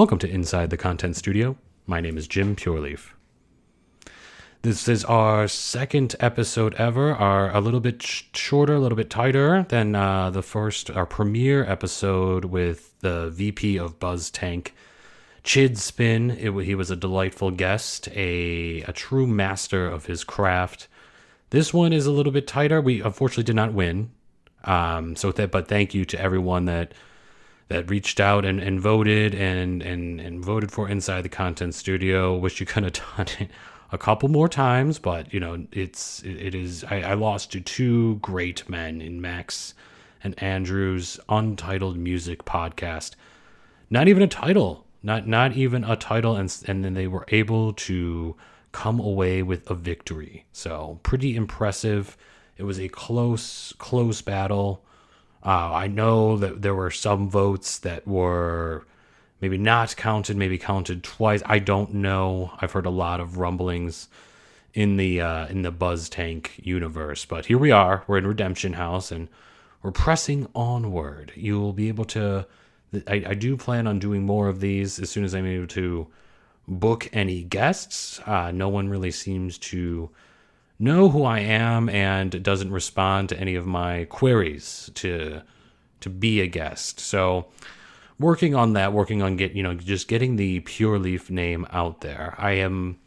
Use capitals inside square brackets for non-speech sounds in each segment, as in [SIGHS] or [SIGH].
Welcome to Inside the Content Studio. My name is Jim Pureleaf. This is our second episode ever, our a little bit sh- shorter, a little bit tighter than uh, the first, our premiere episode with the VP of Buzz Tank, Chid Spin. It, he was a delightful guest, a a true master of his craft. This one is a little bit tighter. We unfortunately did not win, um, so but thank you to everyone that that reached out and, and voted and, and, and voted for Inside the Content Studio. Wish you could have [LAUGHS] done it a couple more times, but you know, it's it, it is I, I lost to two great men in Max and Andrew's untitled music podcast. Not even a title. Not not even a title and and then they were able to come away with a victory. So pretty impressive. It was a close, close battle. Uh, I know that there were some votes that were maybe not counted, maybe counted twice. I don't know. I've heard a lot of rumblings in the uh, in the Buzz Tank universe, but here we are. We're in Redemption House, and we're pressing onward. You will be able to. I, I do plan on doing more of these as soon as I'm able to book any guests. Uh, no one really seems to know who I am and doesn't respond to any of my queries to to be a guest. So working on that, working on get you know just getting the Pure Leaf name out there. I am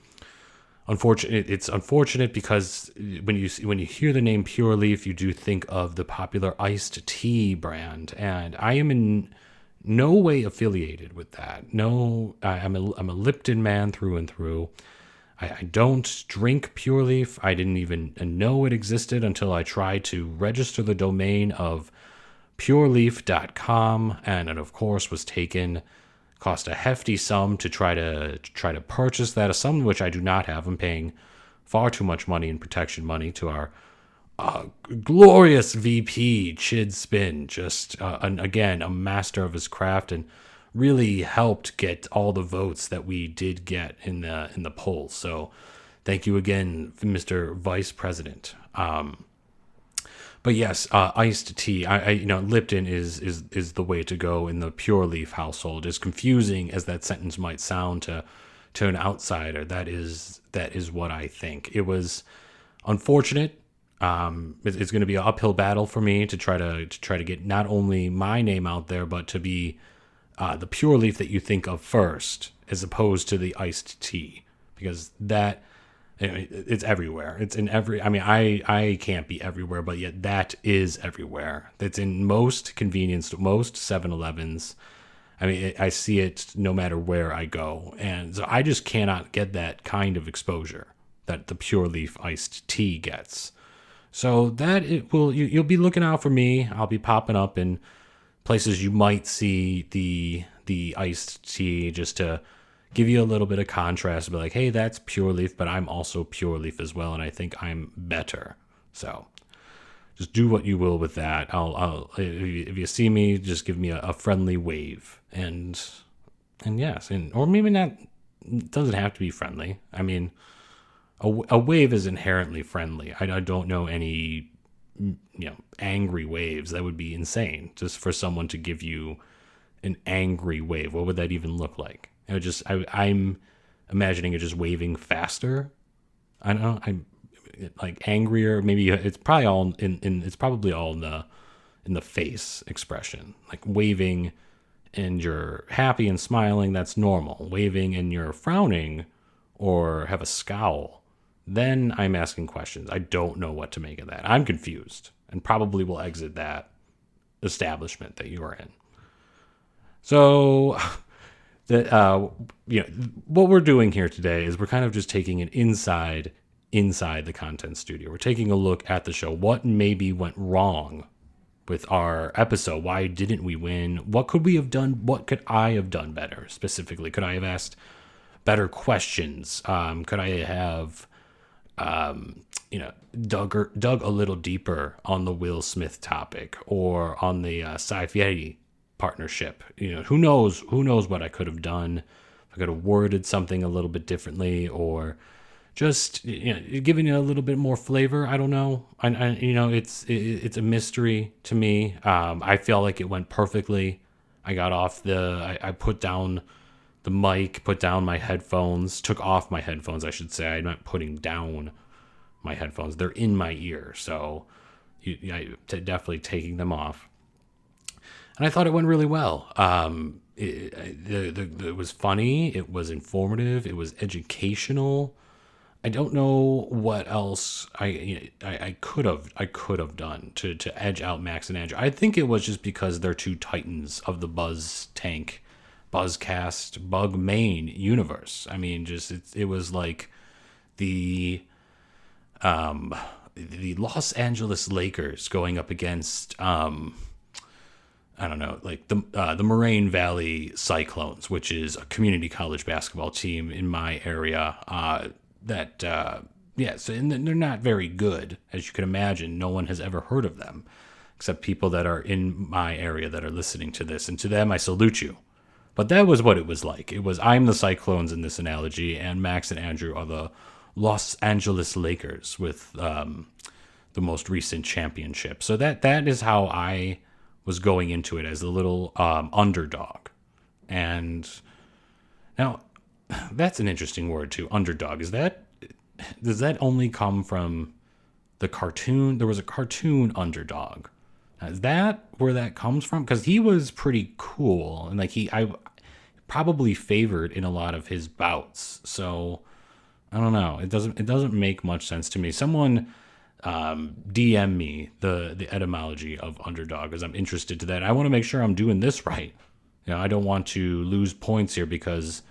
unfortunate. It's unfortunate because when you when you hear the name Pure Leaf, you do think of the popular iced tea brand, and I am in no way affiliated with that. No, I, I'm a I'm a Lipton man through and through. I, I don't drink Pure Leaf. I didn't even know it existed until I tried to register the domain of pureleaf.com and it of course was taken cost a hefty sum to try to, to try to purchase that a sum which I do not have I'm paying far too much money in protection money to our uh, glorious VP Chid Spin just uh, an, again a master of his craft and really helped get all the votes that we did get in the in the polls. So thank you again, Mr. Vice President. Um, but yes, uh, iced tea. I, I, you know Lipton is is is the way to go in the pure leaf household. As confusing as that sentence might sound to to an outsider, that is that is what I think. It was unfortunate. Um, it, it's going to be an uphill battle for me to try to to try to get not only my name out there, but to be uh, the pure leaf that you think of first, as opposed to the iced tea, because that it's everywhere. It's in every. I mean, I I can't be everywhere, but yet that is everywhere. That's in most convenience, most 7-Elevens. I mean, I see it no matter where I go, and so I just cannot get that kind of exposure that the pure leaf iced tea gets. So that it will you, you'll be looking out for me. I'll be popping up in places you might see the the iced tea just to give you a little bit of contrast be like hey that's pure leaf but i'm also pure leaf as well and i think i'm better. So just do what you will with that. I'll, I'll if you see me just give me a, a friendly wave. And and yes and or maybe not doesn't have to be friendly. I mean a, a wave is inherently friendly. I, I don't know any you know angry waves that would be insane just for someone to give you an angry wave. What would that even look like? I would just I, i'm imagining it just waving faster. I don't know i'm like angrier maybe it's probably all in, in it's probably all in the in the face expression. Like waving and you're happy and smiling that's normal. Waving and you're frowning or have a scowl then I'm asking questions. I don't know what to make of that. I'm confused and probably will exit that establishment that you are in. So, [LAUGHS] the uh, you know what we're doing here today is we're kind of just taking it inside inside the content studio. We're taking a look at the show. What maybe went wrong with our episode? Why didn't we win? What could we have done? What could I have done better specifically? Could I have asked better questions? Um, could I have um, you know, dug or, dug a little deeper on the Will Smith topic or on the uh, Sci partnership. You know, who knows? Who knows what I could have done? I could have worded something a little bit differently, or just you know, giving it a little bit more flavor. I don't know. I, I you know, it's it, it's a mystery to me. Um, I feel like it went perfectly. I got off the. I, I put down the mic, put down my headphones, took off my headphones, I should say. I'm not putting down my headphones. They're in my ear, so you, I, definitely taking them off. And I thought it went really well. Um, it, it, it was funny. It was informative. It was educational. I don't know what else I I, I could have I could have done to to edge out Max and Andrew. I think it was just because they're two titans of the Buzz Tank, Buzzcast, Bug Main universe. I mean, just it it was like the um the Los Angeles Lakers going up against um I don't know, like the uh, the Moraine Valley Cyclones, which is a community college basketball team in my area. Uh, that uh, yes, and they're not very good, as you can imagine. No one has ever heard of them, except people that are in my area that are listening to this. And to them, I salute you. But that was what it was like. It was I'm the Cyclones in this analogy, and Max and Andrew are the Los Angeles Lakers with um, the most recent championship. So that that is how I was going into it as a little um, underdog. And now [SIGHS] that's an interesting word too. Underdog. Is that does that only come from the cartoon? There was a cartoon underdog. Is that where that comes from? Because he was pretty cool and like he I probably favored in a lot of his bouts. So I don't know. It doesn't it doesn't make much sense to me. Someone um, DM me the the etymology of underdog because I'm interested to that. I want to make sure I'm doing this right. You know, I don't want to lose points here because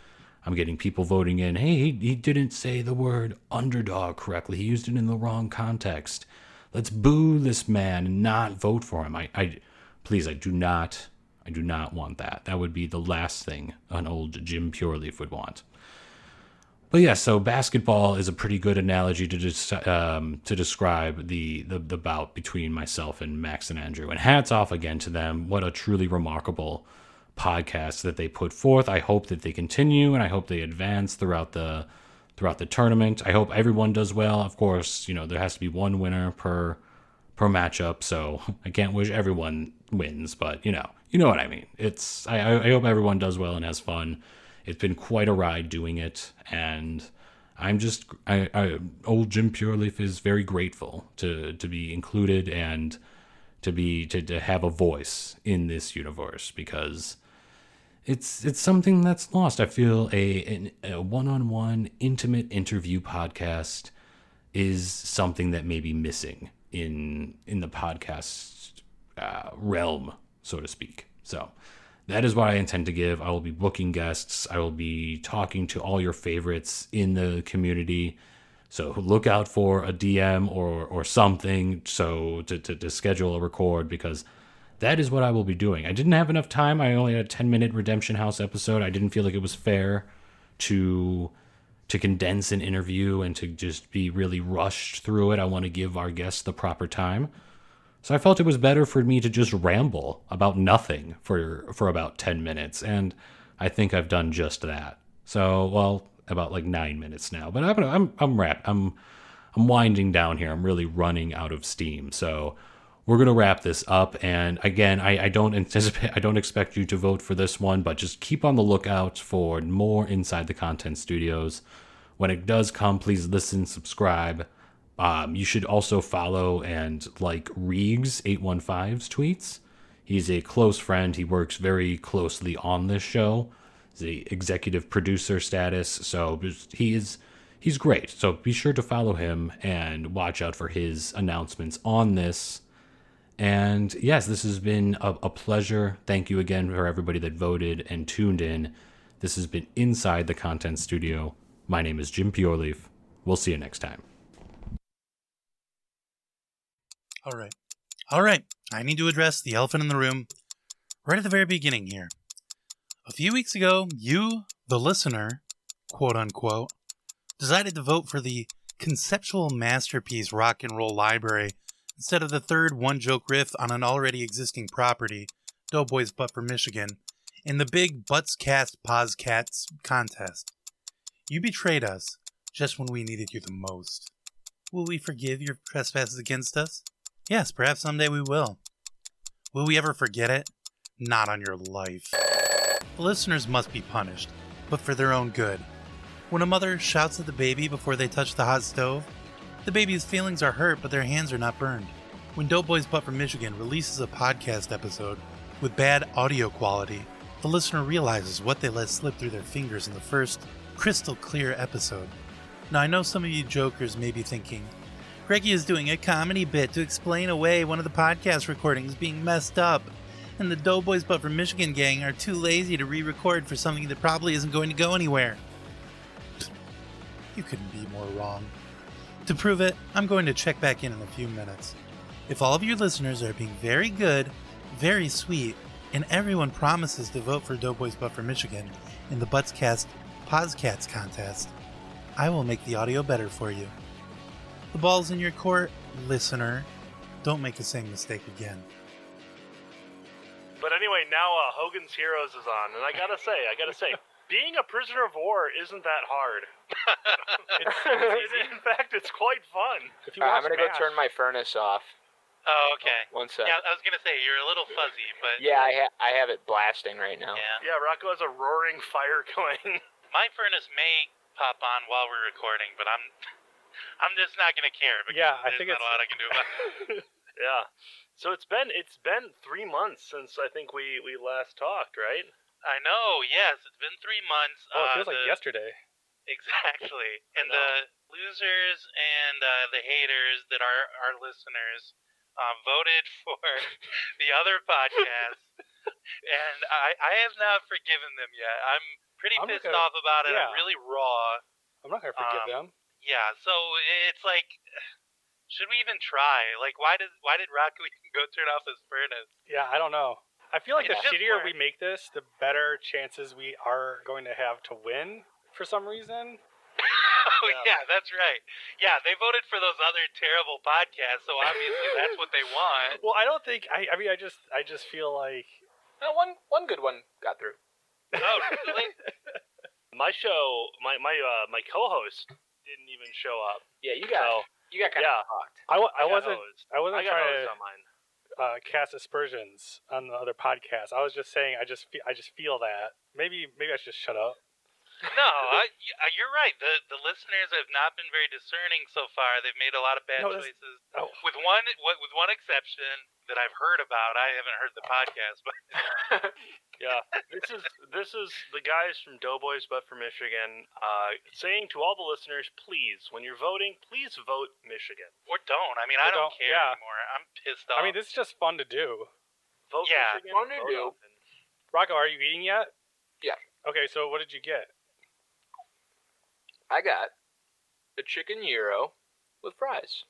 I'm getting people voting in. Hey, he, he didn't say the word underdog correctly. He used it in the wrong context. Let's boo this man and not vote for him. I, I please, I do not, I do not want that. That would be the last thing an old Jim Pureleaf would want. But yeah, so basketball is a pretty good analogy to des- um, to describe the, the the bout between myself and Max and Andrew. And hats off again to them. What a truly remarkable podcast that they put forth. I hope that they continue and I hope they advance throughout the throughout the tournament. I hope everyone does well. Of course, you know, there has to be one winner per per matchup, so [LAUGHS] I can't wish everyone wins, but you know, you know what I mean. It's I, I hope everyone does well and has fun. It's been quite a ride doing it, and I'm just I, I old Jim Pureleaf is very grateful to to be included and to be to, to have a voice in this universe because it's it's something that's lost. I feel a a one-on-one intimate interview podcast is something that may be missing in in the podcast uh, realm, so to speak. So that is what I intend to give. I will be booking guests. I will be talking to all your favorites in the community. So look out for a DM or or something so to, to, to schedule a record because that is what I will be doing. I didn't have enough time. I only had a 10 minute Redemption House episode. I didn't feel like it was fair to to condense an interview and to just be really rushed through it. I want to give our guests the proper time. So I felt it was better for me to just ramble about nothing for for about 10 minutes and I think I've done just that. So, well, about like 9 minutes now. But I'm I'm I'm wrapped. I'm I'm winding down here. I'm really running out of steam. So, we're going to wrap this up. And again, I, I, don't anticipate, I don't expect you to vote for this one, but just keep on the lookout for more Inside the Content Studios. When it does come, please listen, subscribe. Um, you should also follow and like Reegs815's tweets. He's a close friend. He works very closely on this show. A executive producer status, so he is he's great. So be sure to follow him and watch out for his announcements on this and yes, this has been a, a, pleasure. Thank you again for everybody that voted and tuned in. This has been Inside the Content Studio. My name is Jim Pureleaf. We'll see you next time. All right. All right. I need to address the elephant in the room right at the very beginning here. A few weeks ago, you, the listener, quote unquote, decided to vote for the conceptual masterpiece rock and roll library instead of the third one joke riff on an already existing property, Doughboys But for Michigan, in the big Butts Cast Cats contest. You betrayed us just when we needed you the most. Will we forgive your trespasses against us? Yes, perhaps someday we will. Will we ever forget it? Not on your life. The listeners must be punished. but for their own good. When a mother shouts at the baby before they touch the hot stove, the baby's feelings are hurt, but their hands are not burned. When Doughboys Butt from Michigan releases a podcast episode with bad audio quality, the listener realizes what they let slip through their fingers in the first crystal clear episode. Now, I know some of you jokers may be thinking, Greggy is doing a comedy bit to explain away one of the podcast recordings being messed up, and the Doughboys Butt from Michigan gang are too lazy to re record for something that probably isn't going to go anywhere. You couldn't be more wrong. To prove it, I'm going to check back in in a few minutes. If all of your listeners are being very good, very sweet, and everyone promises to vote for Doughboys Butt for Michigan in the Buttscast Poscats contest, I will make the audio better for you. The ball's in your court, listener. Don't make the same mistake again. But anyway, now uh, Hogan's Heroes is on, and I gotta say, I gotta say, [LAUGHS] being a prisoner of war isn't that hard. [LAUGHS] it's, [LAUGHS] it's- in fact, it's quite fun. If you All right, I'm gonna go turn my furnace off. Oh, okay. One sec. Yeah, I was gonna say you're a little fuzzy, but Yeah, I ha- I have it blasting right now. yeah. Yeah, Rocco has a roaring fire going. My furnace may pop on while we're recording, but I'm I'm just not gonna care because Yeah, I there's think not it's- a lot I can do about it. [LAUGHS] yeah. So it's been it's been three months since I think we we last talked, right? I know. Yes, it's been three months. Oh, it uh, feels like yesterday. Exactly. And the losers and uh, the haters that are our listeners uh, voted [LAUGHS] for the other podcast, and I, I have not forgiven them yet. I'm pretty I'm pissed gonna- off about it. yeah. I'm really raw. I'm not gonna forgive Um, them. Yeah. So it's like, should we even try? Like, why did why did Rocco even [LAUGHS] go turn off his furnace? Yeah, I don't know. I feel like It's the shittier we make this, the better chances we are going to have to win for some reason. oh [LAUGHS] Yeah. yeah, that's right. Yeah, they voted for those other terrible podcasts, so obviously that's what they want. [LAUGHS] Well, I don't think I. I mean, I just, I just feel like Uh, one one good one got through. Oh, really? My show, my my uh, my co-host didn't even show up. Yeah, you got So you got kind yeah. of fucked. I, wa- I got wasn't, hosed. I wasn't I trying to mine. uh, cast aspersions on the other podcast. I was just saying, I just, fe- I just feel that maybe, maybe I should just shut up. No, I, y- you're right. The the listeners have not been very discerning so far. They've made a lot of bad No, choices. Oh, With one with one exception that I've heard about. I haven't heard the podcast, but [LAUGHS] Yeah, this is this is the guys from Doughboys, but for Michigan, uh, saying to all the listeners, please, when you're voting, please vote Michigan. or don't. I mean, Or I don't, don't, care yeah. anymore. I'm pissed off. I mean, this is just fun to do. Vote Yeah, Michigan. fun to vote do. Rocco, are you eating yet? Yeah. Okay, so what did you get? I got a chicken gyro with fries.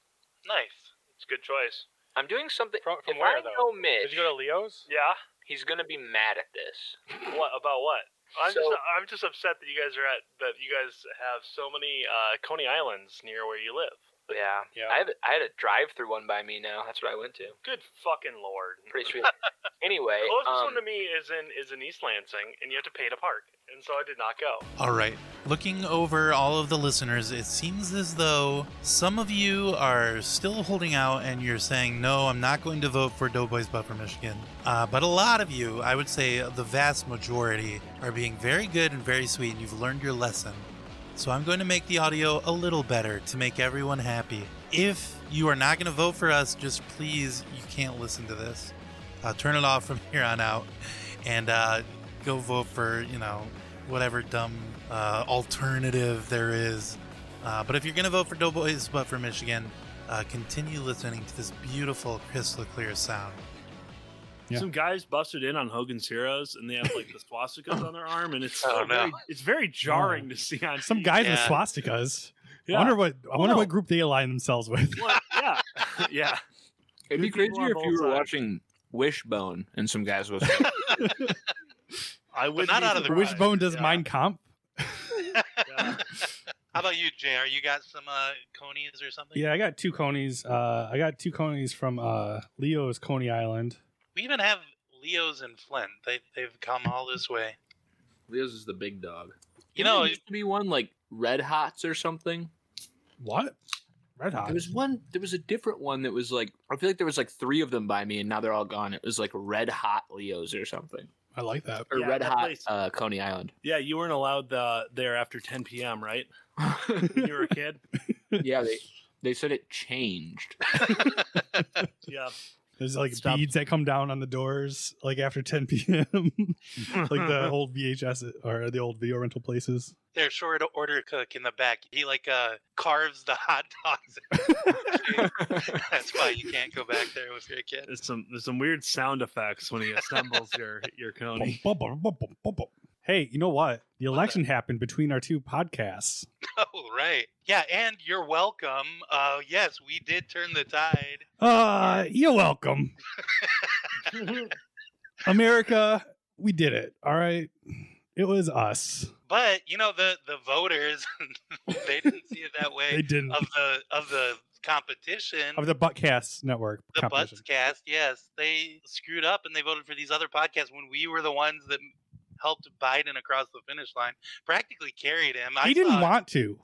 nice. It's a good choice. I'm doing something. From- from if where, I though? know Mitch, Did you go to Leo's? Yeah. he's gonna be mad at this. [LAUGHS] What about what? I'm So- just I'm just upset that you guys are at that you guys have so many uh, Coney Islands near where you live. Yeah, Yeah. I have a, I had a drive-through one by me now. That's what I went to. Good fucking lord. Pretty sweet. [LAUGHS] anyway, Closest um, one to me is in is in East Lansing, and you have to pay to park, and so I did not go. All right. Looking over all of the listeners, it seems as though some of you are still holding out and you're saying, no, I'm not going to vote for Doughboys But for Michigan. Uh, but a lot of you, I would say the vast majority, are being very good and very sweet, and you've learned your lesson. So I'm going to make the audio a little better to make everyone happy. If you are not going to vote for us, just please, you can't listen to this. Uh, turn it off from [LAUGHS] here on out and uh, go vote for, you know, whatever dumb uh, alternative there is. Uh, but if you're going to vote for Doughboys but for Michigan, uh, continue listening to this beautiful, crystal clear sound. Yeah. Some guys busted in on Hogan's Heroes, and they have like the swastikas on their arm, and it's Oh, so no. very, it's very jarring to see on Some TV. guys with swastikas. Yeah. I wonder what I wonder no. what group they align themselves with. Well, yeah, [LAUGHS] yeah. It'd be Good crazier if you were sides. watching Wishbone and some guys was. [LAUGHS] I would not out of the Wishbone does yeah. Mein Kampf. Yeah. [LAUGHS] How about you, JR? You got some uh, conies or something? Yeah, I got two conies. Uh, I got two conies from uh, Leo's Coney Island. We even have Leo's in Flint. They they've come all this way. Leo's is the big dog. You Didn't there know, used to be one like Red Hots or something. What? Red Hot. There was one. There was a different one that was like. I feel like there was like three of them by me, and now they're all gone. It was like Red Hot Leo's or something. I like that. or Yeah, Red that Hot place- uh, Coney Island. Yeah, you weren't allowed the, there after 10 p.m., right? [LAUGHS] When you were a kid? yeah, they they said it changed. [LAUGHS] [LAUGHS] Yeah. There's like Stop. beads that come down on the doors like after 10 p.m. like the old VHS or the old video rental places. Their short order cook in the back. He like uh carves the hot [LAUGHS] dogs. [LAUGHS] That's why you can't go back there with your kid. There's some there's some weird sound effects when he assembles your your coney. Hey, you know what? The election happened between our two podcasts. [LAUGHS] Oh right. Yeah, and you're welcome. Uh yes, we did turn the tide. Uh, you're welcome. America, we did it. All right. It was us. But you know the the voters [LAUGHS] they didn't see it that [LAUGHS] way They didn't. of the of the competition. Of the Buttcast Network the competition. Buttscast, yes, they screwed up and they voted for these other podcasts when we were the ones that helped Biden across the finish line, practically carried him. I He didn't thought- want to.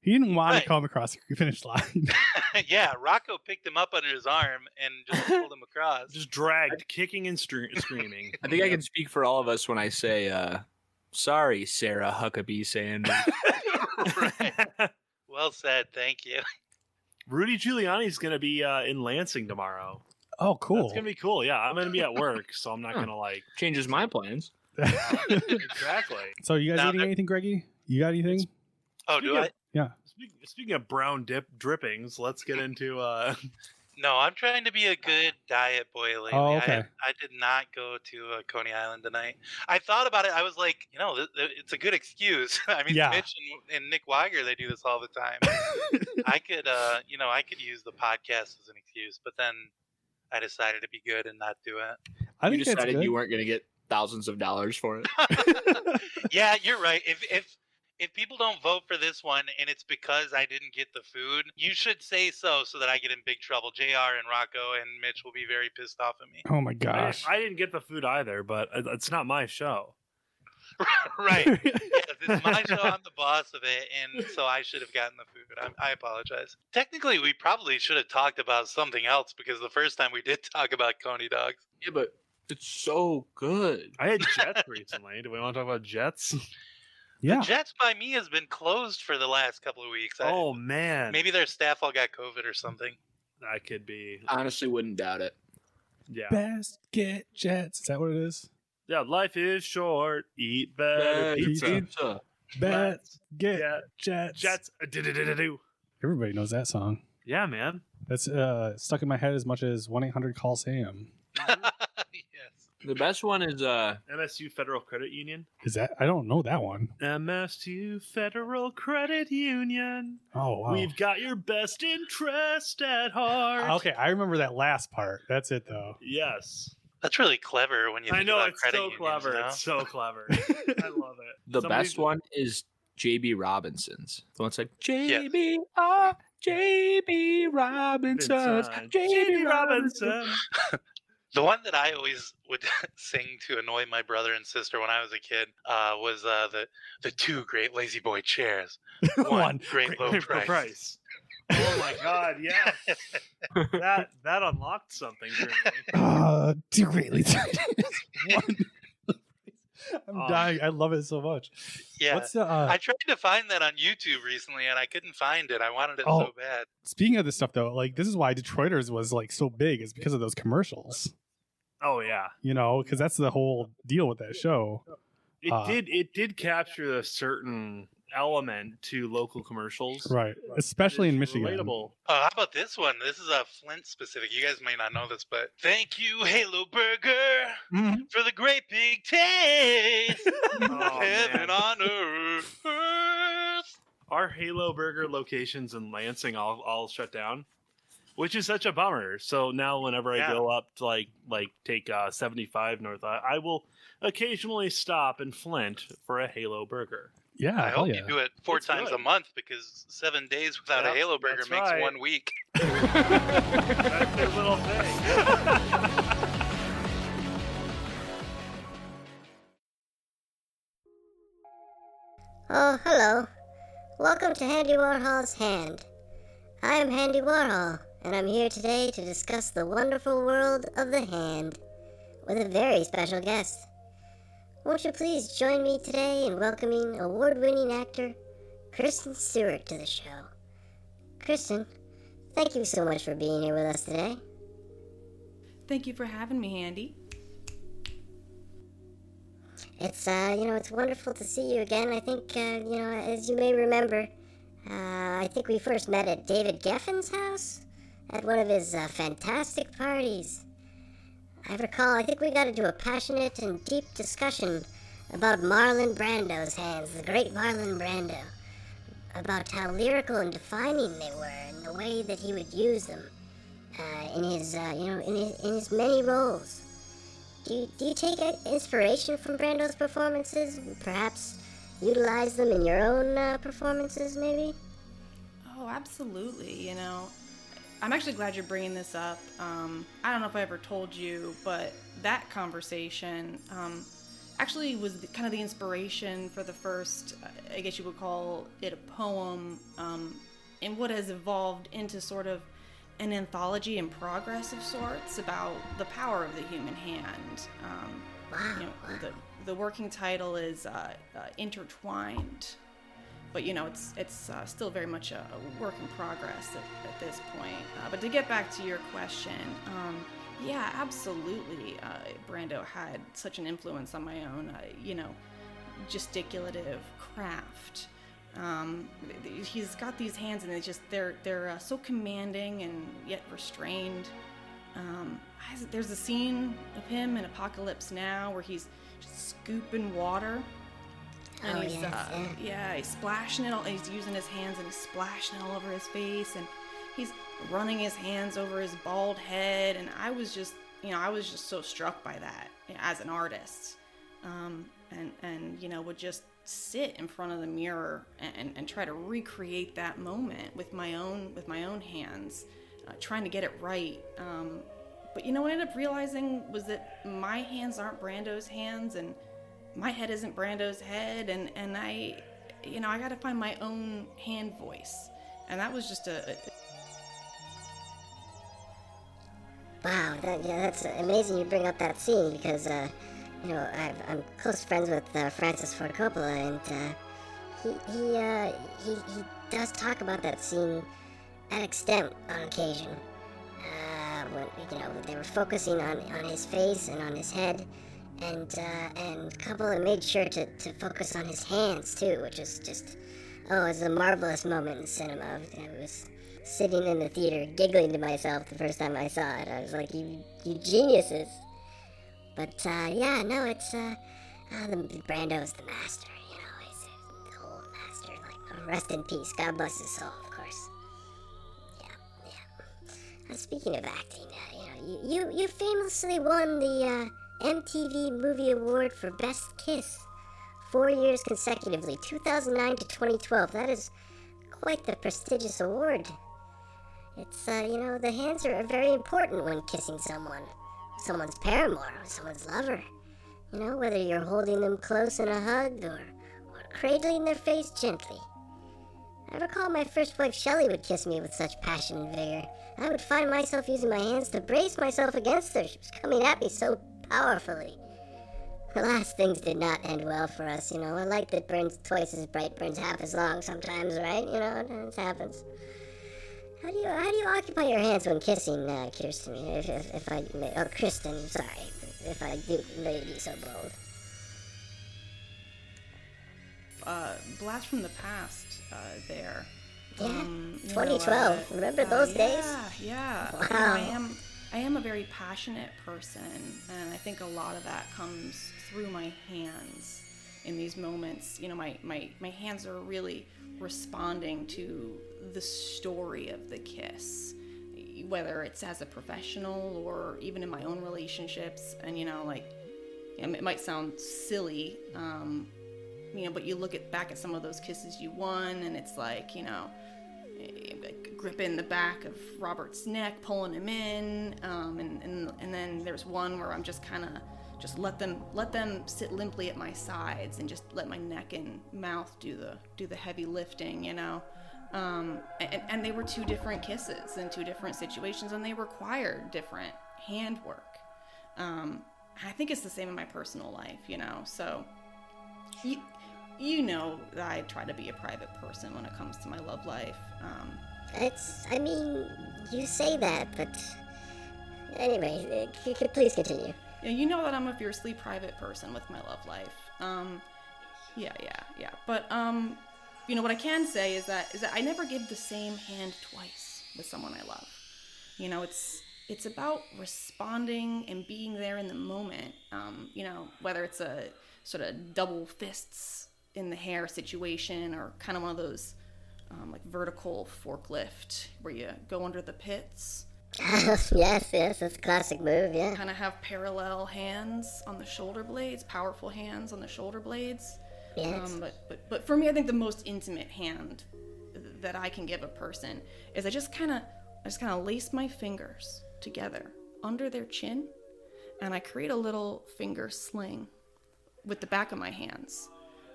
He didn't want Right. to come across the [LAUGHS] finish line. yeah, Rocco picked him up under his arm and just pulled him across. Just dragged, kicking and stre- screaming. I think I can speak for all of us when I say, uh, "Sorry, Sarah Huckabee Sanders." [LAUGHS] right. Well said, thank you. Rudy Giuliani's going to be uh, in Lansing tomorrow. oh, cool. It's going to be cool. Yeah, I'm going to be at work, so I'm not going to like. Changes my plans. [LAUGHS] Exactly. so, you guys Now eating that- anything, Greggy? You got anything? Oh, do Speaking I? Yeah. Speak, speaking of brown dip drippings, let's get into. uh [LAUGHS] No, I'm trying to be a good diet boy lately. Oh, I, okay. I did not go to uh, Coney Island tonight. I thought about it. I was like, you know, th- th- it's a good excuse. [LAUGHS] I mean, Yeah. Mitch and, and Nick Wiger, they do this all the time. [LAUGHS] I could, uh, you know, I could use the podcast as an excuse, but then I decided to be good and not do it. I you decided you weren't going to get thousands of dollars for it. [LAUGHS] yeah, you're right. If if if people don't vote for this one and it's because I didn't get the food, you should say so so that I get in big trouble. Jr. and Rocco and Mitch will be very pissed off at me. oh my gosh. I didn't get the food either, but it's not my show. [LAUGHS] right. [LAUGHS] Yes, it's my show. I'm the boss of it, and so I should have gotten the food. I, I apologize. Technically, we probably should have talked about something else because the first time we did [LAUGHS] talk about Coney dogs. yeah, but it's so good. I had Jets recently. Do we want to talk about Jets? Yeah. Jets by me has been closed for the last couple of weeks. I- Oh man, maybe their staff all got COVID or something. that could be. Honestly, wouldn't doubt it. Yeah, Best get jets. Is that what it is? yeah. Life is short. Eat better Bad pizza. pizza. Best get Yeah, jets. Jets. uh, do-do-do-do-do. Everybody knows that song. Yeah, man. That's uh, stuck in my head as much as 1 800 Call Sam. [LAUGHS] yes. The best one is uh, MSU Federal Credit Union. Is that? I don't know that one. MSU Federal Credit Union. Oh, wow. We've got your best interest at heart. Okay, I remember that last part. That's it, though. Yes. That's really clever when you think I know about it's credit so unions, clever. you know? It's so clever. [LAUGHS] I love it. the Somebody- best one is JB Robinson's. The one's like JB R JB Robinson's JB Robinson. [LAUGHS] Robinson. The one that I always would [LAUGHS] sing to annoy my brother and sister when I was a kid uh, was uh, the the two great La-Z-Boy chairs. [LAUGHS] One, One great, great low [LAUGHS] Great price. price. Oh my god, yeah. that that unlocked something for me. Uh, too greatly. One. I'm Um, dying. I love it so much. Yeah. What's the? Uh, I tried to find that on YouTube recently and I couldn't find it. I wanted it Oh. so bad. speaking of this stuff, though, like this is why Detroiters was like so big is because of those commercials. Oh yeah. You know, because that's the whole deal with that show. It Uh, did it did capture a certain element to local commercials. Right. Especially in Michigan. Relatable. Oh, how about this one? This is a Flint specific. You guys may not know this, but thank you, Halo Burger, Mhm. for the great big taste. [LAUGHS] Oh, Heaven man. on earth. Our Halo Burger locations in Lansing all, all shut down, which is such a bummer. So now, whenever I Yeah. go up to like like take uh, seventy five north, I, I will occasionally stop in Flint for a Halo Burger. Yeah. I hell hope yeah. you do it four It's times a month because seven days without a Halo Burger makes right. one week. [LAUGHS] That's their little thing. Oh, hello. Welcome to Handy Warhol's Hand. I am Handy Warhol, and I'm here today to discuss the wonderful world of the hand with a very special guest. Won't you please join me today in welcoming award winning actor Kristen Stewart to the show? Kristen, thank you so much for being here with us today. Thank you for having me, Andy. It's uh, you know, it's wonderful to see you again. I think uh, you know, as you may remember, uh, I think we first met at David Geffen's house at one of his uh, fantastic parties. I recall, I think we got into a passionate and deep discussion about Marlon Brando's hands, the great Marlon Brando, about how lyrical and defining they were, and the way that he would use them uh, in his, uh, you know, in his, in his many roles. Do you, do you take inspiration from Brando's performances? Perhaps utilize them in your own uh, performances, maybe? Oh, absolutely. You know, I'm actually glad you're bringing this up. Um, I don't know if I ever told you, but that conversation um, actually was the, kind of the inspiration for the first, I guess you would call it a poem, um, and what has evolved into sort of an anthology in progress of sorts about the power of the human hand. Um, you know, the, the working title is uh, uh, Intertwined but you know it's it's uh, still very much a, work in progress at, at this point. Uh, but to get back to your question, um, yeah, absolutely. Uh, Brando had such an influence on my own, uh, you know, gesticulative craft. Um, he's got these hands, and they just they're they're uh, so commanding and yet restrained. Um, there's a scene of him in Apocalypse Now where he's just scooping water and Oh, he's yes, uh, yeah. yeah, he's splashing it all. He's using his hands and he's splashing it all over his face, and he's running his hands over his bald head. And I was just, you know, I was just so struck by that you know, as an artist, um, and and you know would just sit in front of the mirror and, and, and try to recreate that moment with my own with my own hands, uh, trying to get it right. Um, but you know what I ended up realizing was that my hands aren't Brando's hands, and my head isn't Brando's head, and and I, you know, I got to find my own hand voice, and that was just a. a Wow, that, yeah, that's amazing you bring up that scene because, uh, you know, I've, I'm close friends with uh, Francis Ford Coppola, and uh, he he, uh, he he does talk about that scene at extent on occasion. Uh, when you know they were focusing on, on his face and on his head, and uh, and Coppola made sure to, to focus on his hands too, which is just oh, it was a marvelous moment in cinema. I was sitting in the theater giggling to myself the first time I saw it. I was like, you you geniuses. But uh, yeah, no, it's uh, uh the Brando's the master. You know, he's the whole master. Like, rest in peace. God bless his soul, of course. Yeah, yeah. Uh, speaking of acting, uh, you know, you, you you famously won the uh, MTV Movie Award for Best Kiss four years consecutively, 2009 to 2012. That is quite the prestigious award. It's, uh, you know, the hands are very important when kissing someone. Someone's paramour, someone's lover. You know, whether you're holding them close in a hug or, or cradling their face gently. I recall my first wife Shelley would kiss me with such passion and vigor. I would find myself using my hands to brace myself against her. She was coming at me so powerfully. The last things did not end well for us, you know. A light that burns twice as bright burns half as long sometimes, right? You know, it happens. How do you how do you occupy your hands when kissing, uh, Kirsten? If, if, if I may, or Kristen, sorry, if I do may be so bold. uh, blast from the past uh, there. Yeah, Um, know, 2012. Remember those days? Yeah, yeah. Wow. I am. I am a very passionate person, and I think a lot of that comes through my hands in these moments. You know, my my my hands are really responding to the story of the kiss, whether it's as a professional or even in my own relationships. And you know, like it might sound silly, um, you know, but you look at back at some of those kisses you won, and it's like, you know, gripping the back of Robert's neck, pulling him in, um, and, and and then there's one where I'm just kind of just let them let them sit limply at my sides and just let my neck and mouth do the do the heavy lifting, you know. Um, and, and they were two different kisses in two different situations, and they required different handwork. Um, I think it's the same in my personal life, you know. So you you know that I try to be a private person when it comes to my love life. Um, It's, I mean, you say that, but anyway, c- c- please continue. Yeah, you know that I'm a fiercely private person with my love life. Um, yeah, yeah, yeah. But um, you know what I can say is that is that I never give the same hand twice with someone I love. You know, it's it's about responding and being there in the moment. Um, you know, whether it's a sort of double fists in the hair situation or kind of one of those um, like vertical forklift where you go under the pits. [LAUGHS] yes, yes, that's a classic move, yeah. Kind of have parallel hands on the shoulder blades, powerful hands on the shoulder blades. Yes. Um, but, but but for me, I think the most intimate hand that I can give a person is I just kind of I just kind of lace my fingers together under their chin, and I create a little finger sling with the back of my hands,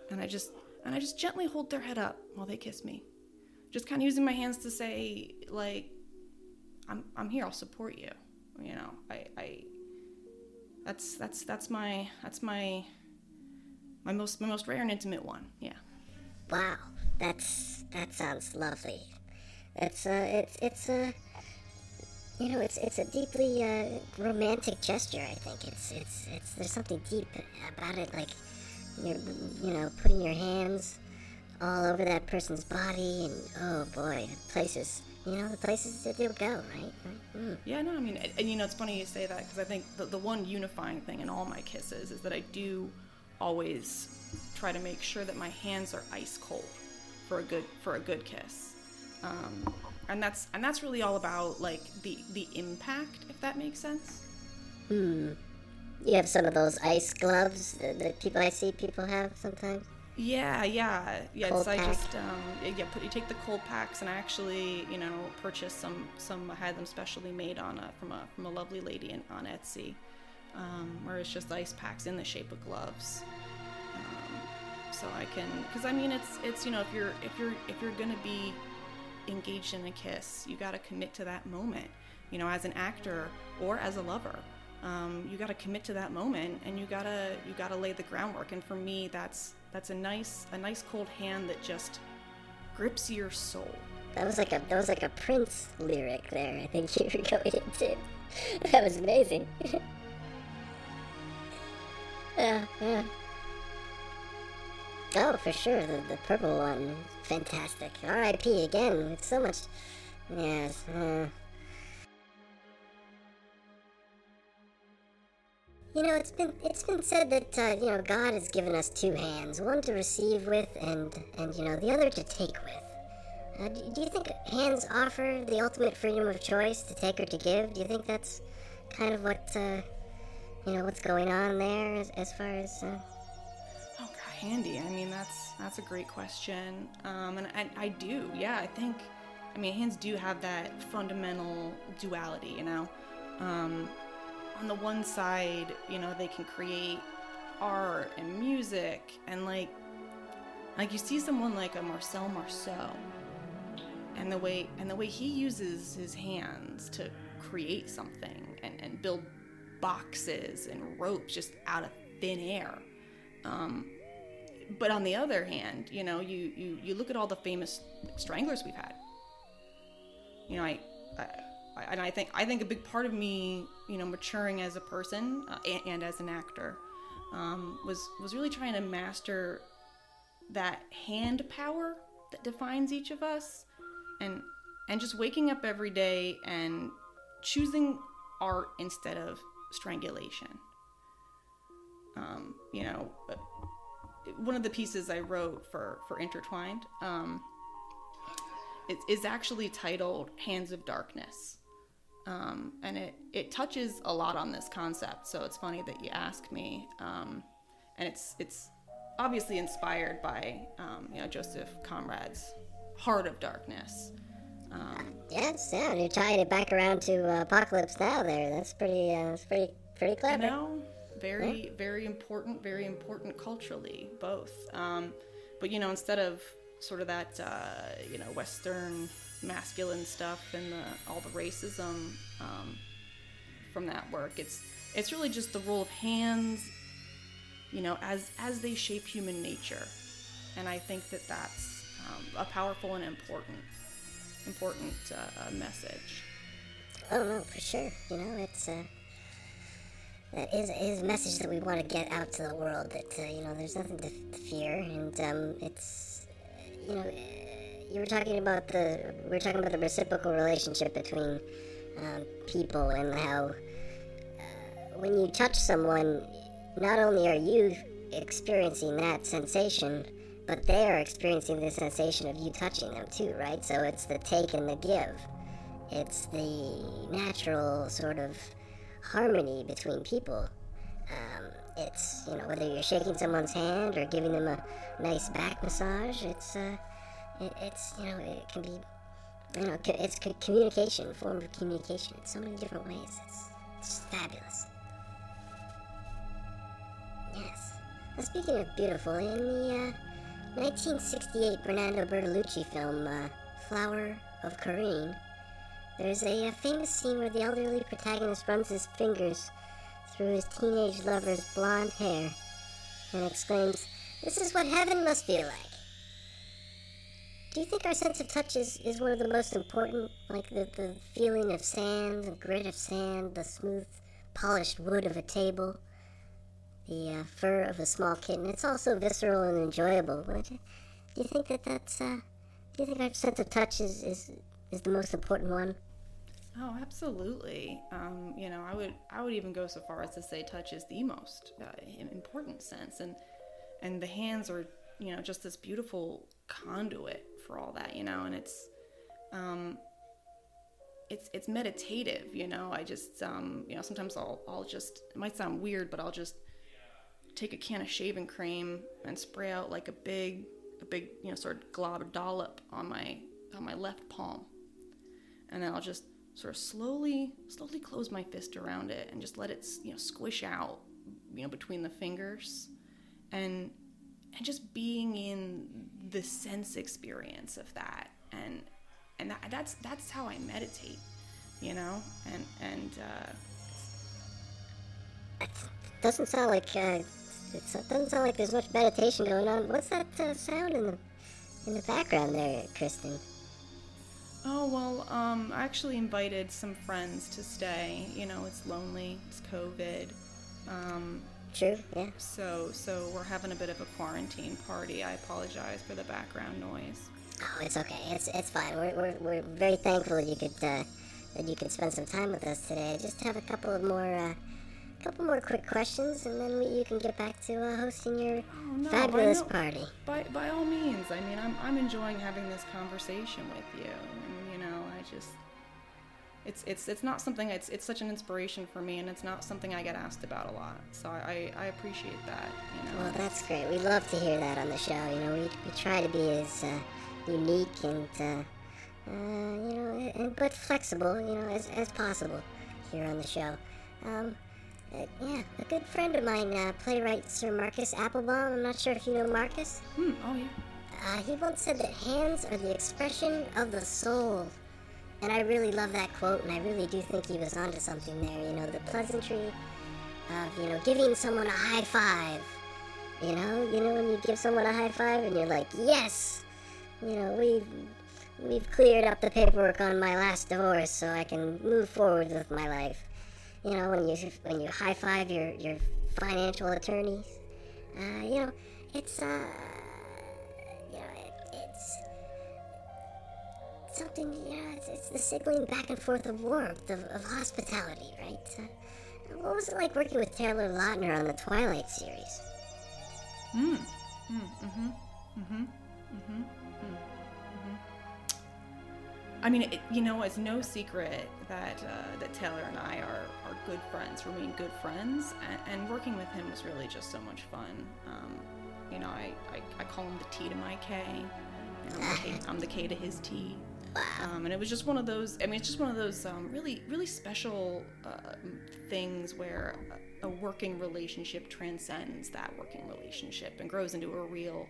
and I just and I just gently hold their head up while they kiss me, just kind of using my hands to say like I'm I'm here. I'll support you. You know, I I that's that's that's my that's my my most my most rare and intimate one. Yeah. Wow, that's that sounds lovely. It's a it's it's a you know it's it's a deeply uh, romantic gesture. I think it's it's it's there's something deep about it. Like you're you know putting your hands all over that person's body and oh boy, the places you know the places that they'll go right. right? Mm. Yeah, no, I mean, and, and, you know, it's funny you say that because I think the, the one unifying thing in all my kisses is that I do always try to make sure that my hands are ice cold for a good for a good kiss, um, and that's and that's really all about like the the impact, if that makes sense. Hmm. You have some of those ice gloves that, that people I see people have sometimes. Yeah, yeah, yeah. Cold so I just um, yeah, put you take the cold packs, and I actually you know purchased some some I had them specially made on a from a from a lovely lady in, on Etsy, um, where it's just ice packs in the shape of gloves. Um, so I can, because I mean it's it's you know if you're if you're if you're gonna be engaged in a kiss, you got to commit to that moment. You know, as an actor or as a lover, um, you got to commit to that moment, and you gotta you gotta lay the groundwork. And for me, that's that's a nice a nice cold hand that just grips your soul. That was like a that was like a Prince lyric there. I think [LAUGHS] you were going into. That was amazing. [LAUGHS] yeah, yeah. Oh, for sure. The the purple one, fantastic. R.I.P. again. With so much. Yes. Uh, You know, it's been it's been said that uh, you know God has given us two hands, one to receive with, and and you know the other to take with. Uh, do, do you think hands offer the ultimate freedom of choice to take or to give? Do you think that's kind of what uh, you know what's going on there as, as far as? Uh... Oh, God, handy. I mean, that's that's a great question, um, and I, I do. Yeah, I think. I mean, hands do have that fundamental duality. You know, um, on the one side, you know, they can create art and music, and like, like you see someone like a Marcel Marceau, and the way and the way he uses his hands to create something and, and build boxes and ropes just out of thin air. Um, but on the other hand, you know, you, you, you look at all the famous stranglers we've had. You know, I, I, I and I think I think a big part of me, you know, maturing as a person uh, and, and as an actor, um, was was really trying to master that hand power that defines each of us, and and just waking up every day and choosing art instead of strangulation. Um, you know, uh, one of the pieces I wrote for for Intertwined um, is actually titled "Hands of Darkness," um, and it it touches a lot on this concept. So it's funny that you ask me, um, and it's it's obviously inspired by um, you know Joseph Conrad's Heart of Darkness. Um, Yes, yeah. You're tying it back around to uh, Apocalypse Now. There, that's pretty. Uh, that's pretty pretty you clever. know, very very important, very important culturally, both. Um, but you know, instead of sort of that uh, you know Western masculine stuff and the, all the racism um, from that work, it's it's really just the role of hands, you know, as as they shape human nature, and I think that that's um, a powerful and important important uh, uh, message. Oh no, for sure. You know, it's uh, that is is a message that we want to get out to the world. That uh, you know, there's nothing to f- fear, and um, it's you know, you were talking about the we were talking about the reciprocal relationship between um, people and how uh, when you touch someone, not only are you experiencing that sensation, but they are experiencing the sensation of you touching them too, right? So it's the take and the give. It's the natural sort of harmony between people. Um, it's you know whether you're shaking someone's hand or giving them a nice back massage. It's uh, it, it's you know it can be you know it's co- communication, form of communication in so many different ways. It's it's fabulous. Yes. Now, speaking of beautiful, in the uh, 1968 Bernardo Bertolucci film uh, Flower of Corinne, there's a, uh famous scene where the elderly protagonist runs his fingers through his teenage lover's blonde hair and exclaims, This is what heaven must feel like. Do you think our sense of touch is, is one of the most important? Like the, the feeling of sand, the grit of sand, the smooth, polished wood of a table, the uh, fur of a small kitten. It's also visceral and enjoyable. But do you think that that's, uh, do you think our sense of touch is, is, is the most important one? Oh, absolutely. Um, you know, I would I would even go so far as to say touch is the most uh, important sense, and and the hands are you know just this beautiful conduit for all that, you know, and it's um, it's it's meditative, you know. I just um, you know sometimes I'll I'll just it might sound weird, but I'll just take a can of shaving cream and spray out like a big a big you know sort of glob dollop on my on my left palm and then I'll just sort of slowly, slowly close my fist around it and just let it, you know, squish out, you know, between the fingers, and and just being in the sense experience of that, and and that, that's that's how I meditate, you know, and and uh, Doesn't sound like uh, it doesn't sound like there's much meditation going on. What's that uh, sound in the in the background there, Kristen? Oh, well, um, I actually invited some friends to stay. You know, it's lonely, it's COVID. Um, True, yeah. So, so we're having a bit of a quarantine party. I apologize for the background noise. Oh, it's okay. It's it's fine. We're we're, we're very thankful that you could uh, that you could spend some time with us today. Just have a couple of more uh, couple more quick questions, and then we, you can get back to uh, hosting your Oh, no, fabulous no- party. By by all means. I mean, I'm I'm enjoying having this conversation with you, and you know, I just. It's, it's, it's not something it's, it's such an inspiration for me and it's not something I get asked about a lot so I, I appreciate that you know Well, that's great. We love to hear that on the show. You know, we, we try to be as uh, unique and uh, uh, you know, and, but flexible, you know, as, as possible here on the show. Um, uh, yeah, a good friend of mine, uh, playwright Sir Marcus Applebaum. I'm not sure if you know Marcus. Hmm, oh yeah. Uh, he once said that hands are the expression of the soul. And I really love that quote, and I really do think he was onto something there. You know, the pleasantry of, you know, giving someone a high five. You know, you know when you give someone a high five and you're like, yes, you know, we've we've cleared up the paperwork on my last divorce, so I can move forward with my life. You know, when you when you high five your your financial attorneys, uh, you know, it's uh, something, know, it's, it's the signaling back and forth of warmth, of, of hospitality, right? Uh, what was it like working with Taylor Lautner on the Twilight series? Mm. Mm. Mm-hmm. Mm-hmm. Mm-hmm. I mean, it, you know, it's no secret that uh, that Taylor and I are, are good friends, remain good friends, and, and working with him was really just so much fun. Um, you know, I, I, I call him the T to my K. Know, I'm, the K I'm the K to his T. Um, and it was just one of those. I mean, it's just one of those um, really, really special uh, things where a, working relationship transcends that working relationship and grows into a real,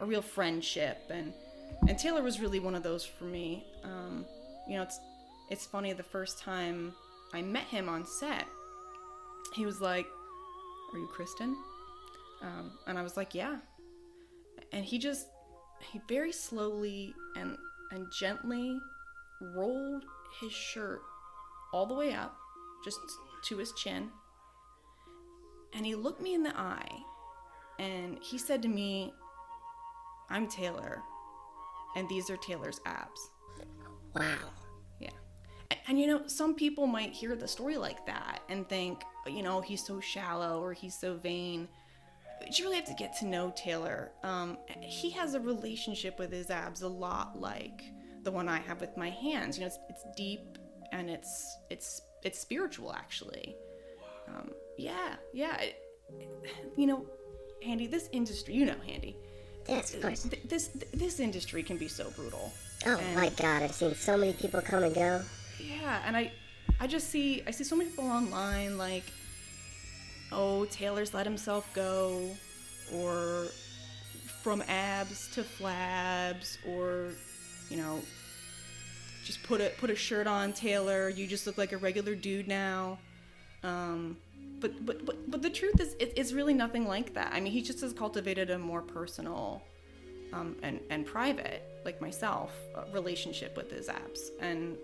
a real friendship. And and Taylor was really one of those for me. Um, you know, it's it's funny. The first time I met him on set, he was like, Are you Kristen? Um, and I was like, Yeah. And he just, he very slowly and, and gently rolled his shirt all the way up, just to his chin. And he looked me in the eye and he said to me, I'm Taylor, and these are Taylor's abs. Wow. Yeah. And, and, you know, some people might hear the story like that and think, you know, he's so shallow or he's so vain. But you really have to get to know Taylor. Um, he has a relationship with his abs a lot like the one I have with my hands. You know, it's, it's deep and it's it's it's spiritual actually. Um, yeah, yeah. It, you know, Handy, this industry, you know, Handy. Yes, of course. Th- this th- this industry can be so brutal. Oh And- my god, I've seen so many people come and go. Yeah, and I I just see I see so many people online like oh, Taylor's let himself go or from abs to flabs or you know just put a put a shirt on Taylor, you just look like a regular dude now. Um but but but, but the truth is it, it's really nothing like that. I mean, he just has cultivated a more personal um, and and private, like myself, uh, relationship with his abs, and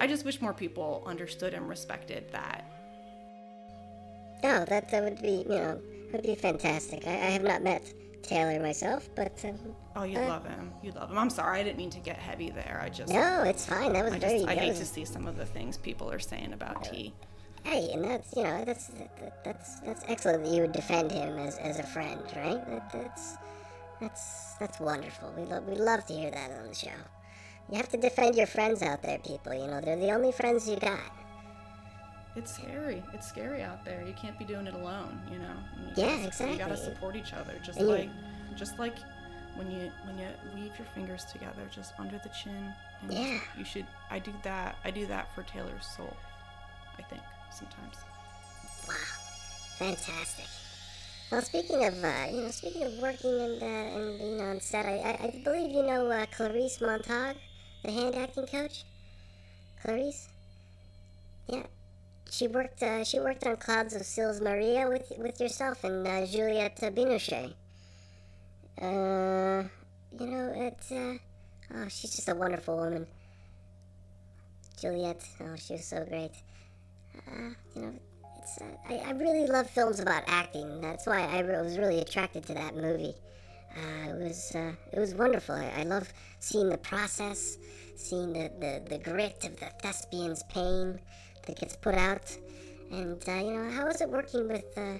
I just wish more people understood and respected that. No, that that would be you know would be fantastic. I, I have not met Taylor myself, but um, Oh, you uh, love him. You love him. I'm sorry, I didn't mean to get heavy there. I just No, it's fine. That was I very- Just, I hate was- to see some of the things people are saying about T. Hey, and that's you know that's that, that's that's excellent that you would defend him as, as a friend, right? That, that's that's that's wonderful. We love we love to hear that on the show. You have to defend your friends out there, people. You know they're the only friends you got. It's scary. It's scary out there. You can't be doing it alone. You know. You Yeah, gotta- You gotta support each other, just And you- like, just like when you when you weave your fingers together, just under the chin. And you- Yeah. You should. I do that. I do that for Taylor's soul. I think sometimes. Wow, fantastic. Well, speaking of uh, you know speaking of working and uh, and you know on set, I, I, I believe you know uh, Clarice Montag, the hand acting coach. Clarice. Yeah. She worked. Uh, she worked on Clouds of Sils Maria with with yourself and uh, Juliette Binoche. Uh, you know, it's uh, oh, she's just a wonderful woman. Juliette, oh, she was so great. Uh, you know, it's uh, I, I really love films about acting. That's why I was really attracted to that movie. Uh, it was uh, it was wonderful. I, I love seeing the process, seeing the, the, the grit of the thespian's pain that gets put out, and uh, you know how was it working with uh,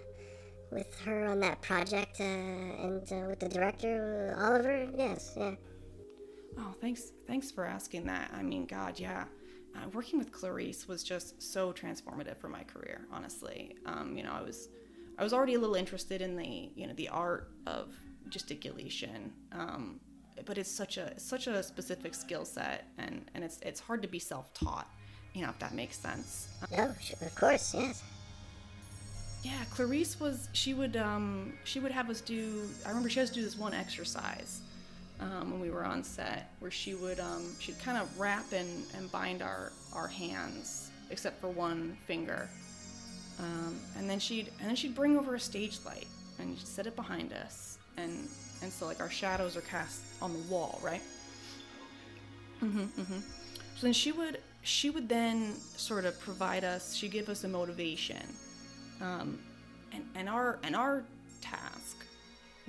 with her on that project uh, and uh, with the director uh, Oliver? Yes, yeah. Oh, thanks. Thanks for asking that. I mean, God, yeah. Working with Clarice was just so transformative for my career. Honestly, um, you know, I was, I was already a little interested in the, you know, the art of gesticulation. Um, but it's such a such a specific skill set, and and it's it's hard to be self-taught. You know, if that makes sense. No, of course, yes. Yeah, Clarice was. She would. Um, she would have us do. I remember she had us do this one exercise um, when we were on set, where she would. Um, she'd kind of wrap and, and bind our our hands, except for one finger. Um, and then she'd and then she'd bring over a stage light and she'd set it behind us, and and so like our shadows are cast on the wall, right? Mm-hmm. Mm-hmm. So then she would she would then sort of provide us. She'd give us a motivation um, and, and our and our task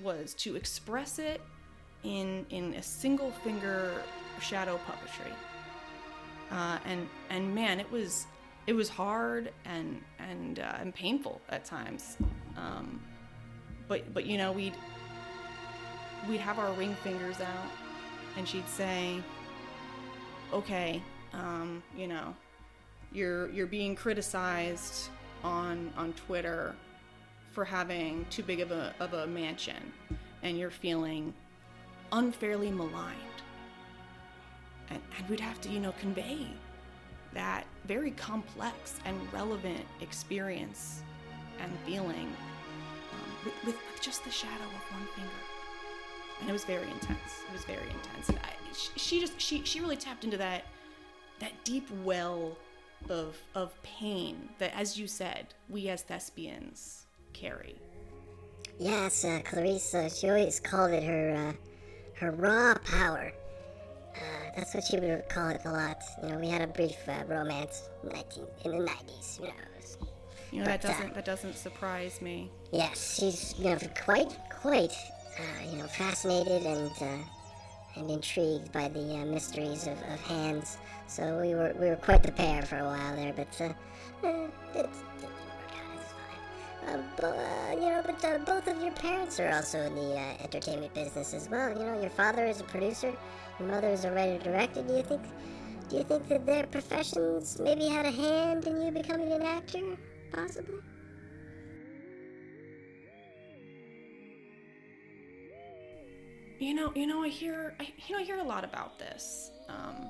was to express it in in a single finger shadow puppetry uh, and and man it was it was hard and and uh, and painful at times um, but but you know we'd we'd have our ring fingers out and she'd say okay um, you know you're you're being criticized on on Twitter for having too big of a of a mansion and you're feeling unfairly maligned. And, and we'd have to, you know, convey that very complex and relevant experience and feeling um, with, with, with just the shadow of one finger. And it was very intense. It was very intense. And I, she, she just she she really tapped into that that deep well of of pain that, as you said, we as thespians carry. Yes, uh, Clarice, uh, she always called it her, uh, her raw power. Uh, that's what she would call it a lot. You know, we had a brief uh, romance 19, in the 90s, you know. You know that but, uh, doesn't that doesn't surprise me. Yes, she's you know quite quite uh, you know fascinated and uh, and intrigued by the uh, mysteries of, of hands. So we were we were quite the pair for a while there, but uh, uh, it, it didn't work out. It's fine. Uh, uh, you know, but uh, both of your parents are also in the entertainment business as well. You know, your father is a producer, your mother is a writer director. Do you think? Do you think that their professions maybe had a hand in you becoming an actor? Possibly. You know, you know, I hear, I, you know, I hear a lot about this, um,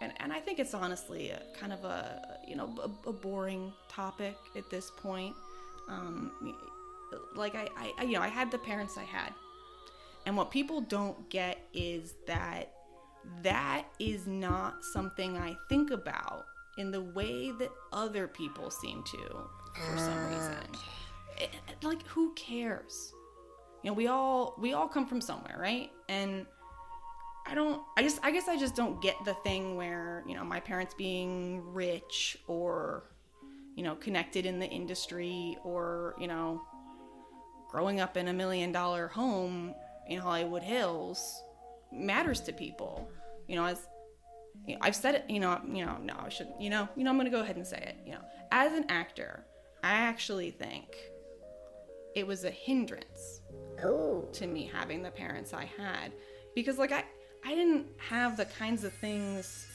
and and I think it's honestly a kind of a, you know, a, a boring topic at this point. Um, like I, I, you know, I had the parents I had, and what people don't get is that that is not something I think about in the way that other people seem to, for some reason. It- it- like, who cares? You know we all we all come from somewhere right and i don't i just i guess i just don't get the thing where you know my parents being rich or you know connected in the industry or you know growing up in a million dollar home in hollywood hills matters to people you know as you know, I've said it, you know, you know, no, I shouldn't, you know, you know, I'm gonna go ahead and say it. You know, as an actor, I actually think it was a hindrance Oh. to me having the parents I had because like I I didn't have the kinds of things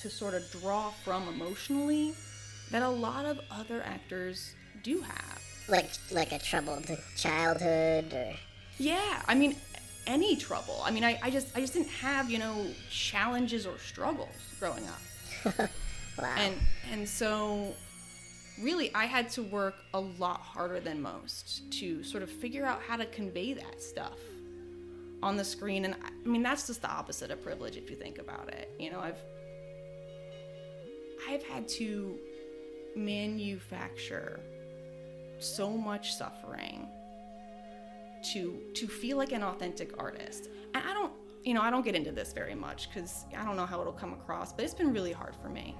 to sort of draw from emotionally that a lot of other actors do have. Like like a troubled childhood or Yeah, I mean any trouble. I mean I, I just I just didn't have, you know, challenges or struggles growing up. [LAUGHS] wow. And and so really I had to work a lot harder than most to sort of figure out how to convey that stuff on the screen and I, mean that's just the opposite of privilege if you think about it. You know, I've I've had to manufacture so much suffering to to feel like an authentic artist. And I don't, you know, I don't get into this very much because I don't know how it'll come across, but it's been really hard for me.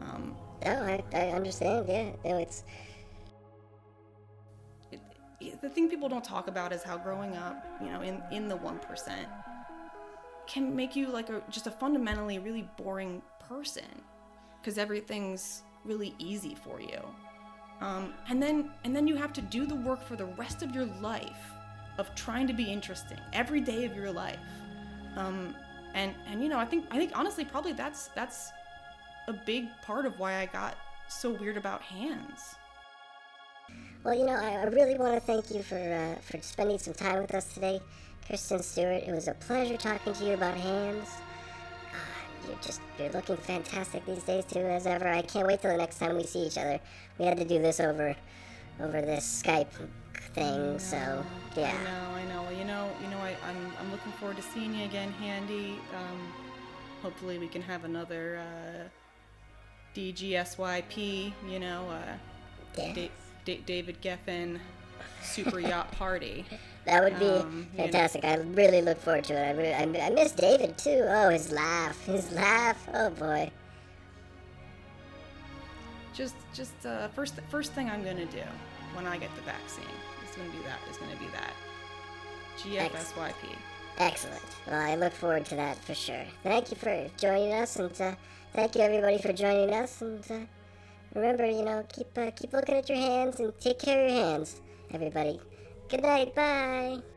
Um, oh, I, I understand. Yeah, no, it's the thing people don't talk about is how growing up, you know, in in the one percent, can make you like a just a fundamentally really boring person because everything's really easy for you. Um, and then and then you have to do the work for the rest of your life of trying to be interesting every day of your life. Um, and and you know I think I think honestly probably that's that's a big part of why I got so weird about hands. Well, you know, I, really want to thank you for uh, for spending some time with us today, Kristen Stewart. It was a pleasure talking to you about hands. Uh, you're just you're looking fantastic these days too, as ever. I can't wait till the next time we see each other. We had to do this over over this Skype thing, so yeah. I know, I know. Well, you know, you know, I, I'm I'm looking forward to seeing you again, Handy. Um, hopefully, we can have another uh, DGSYP. You know, uh, Yeah. Da- Da- David Geffen super yacht party. [LAUGHS] That would be Um, you know. fantastic. I really look forward to it. I, really, I, I miss David too. Oh, his laugh, his laugh. Oh boy. Just, just uh, first, first thing I'm gonna do when I get the vaccine is gonna be that. Is gonna be that. GFSYP. Excellent. Well, I look forward to that for sure. Thank you for joining us, and uh, thank you everybody for joining us. And uh, remember, you know, keep uh, keep looking at your hands and take care of your hands, everybody. Good night. Bye.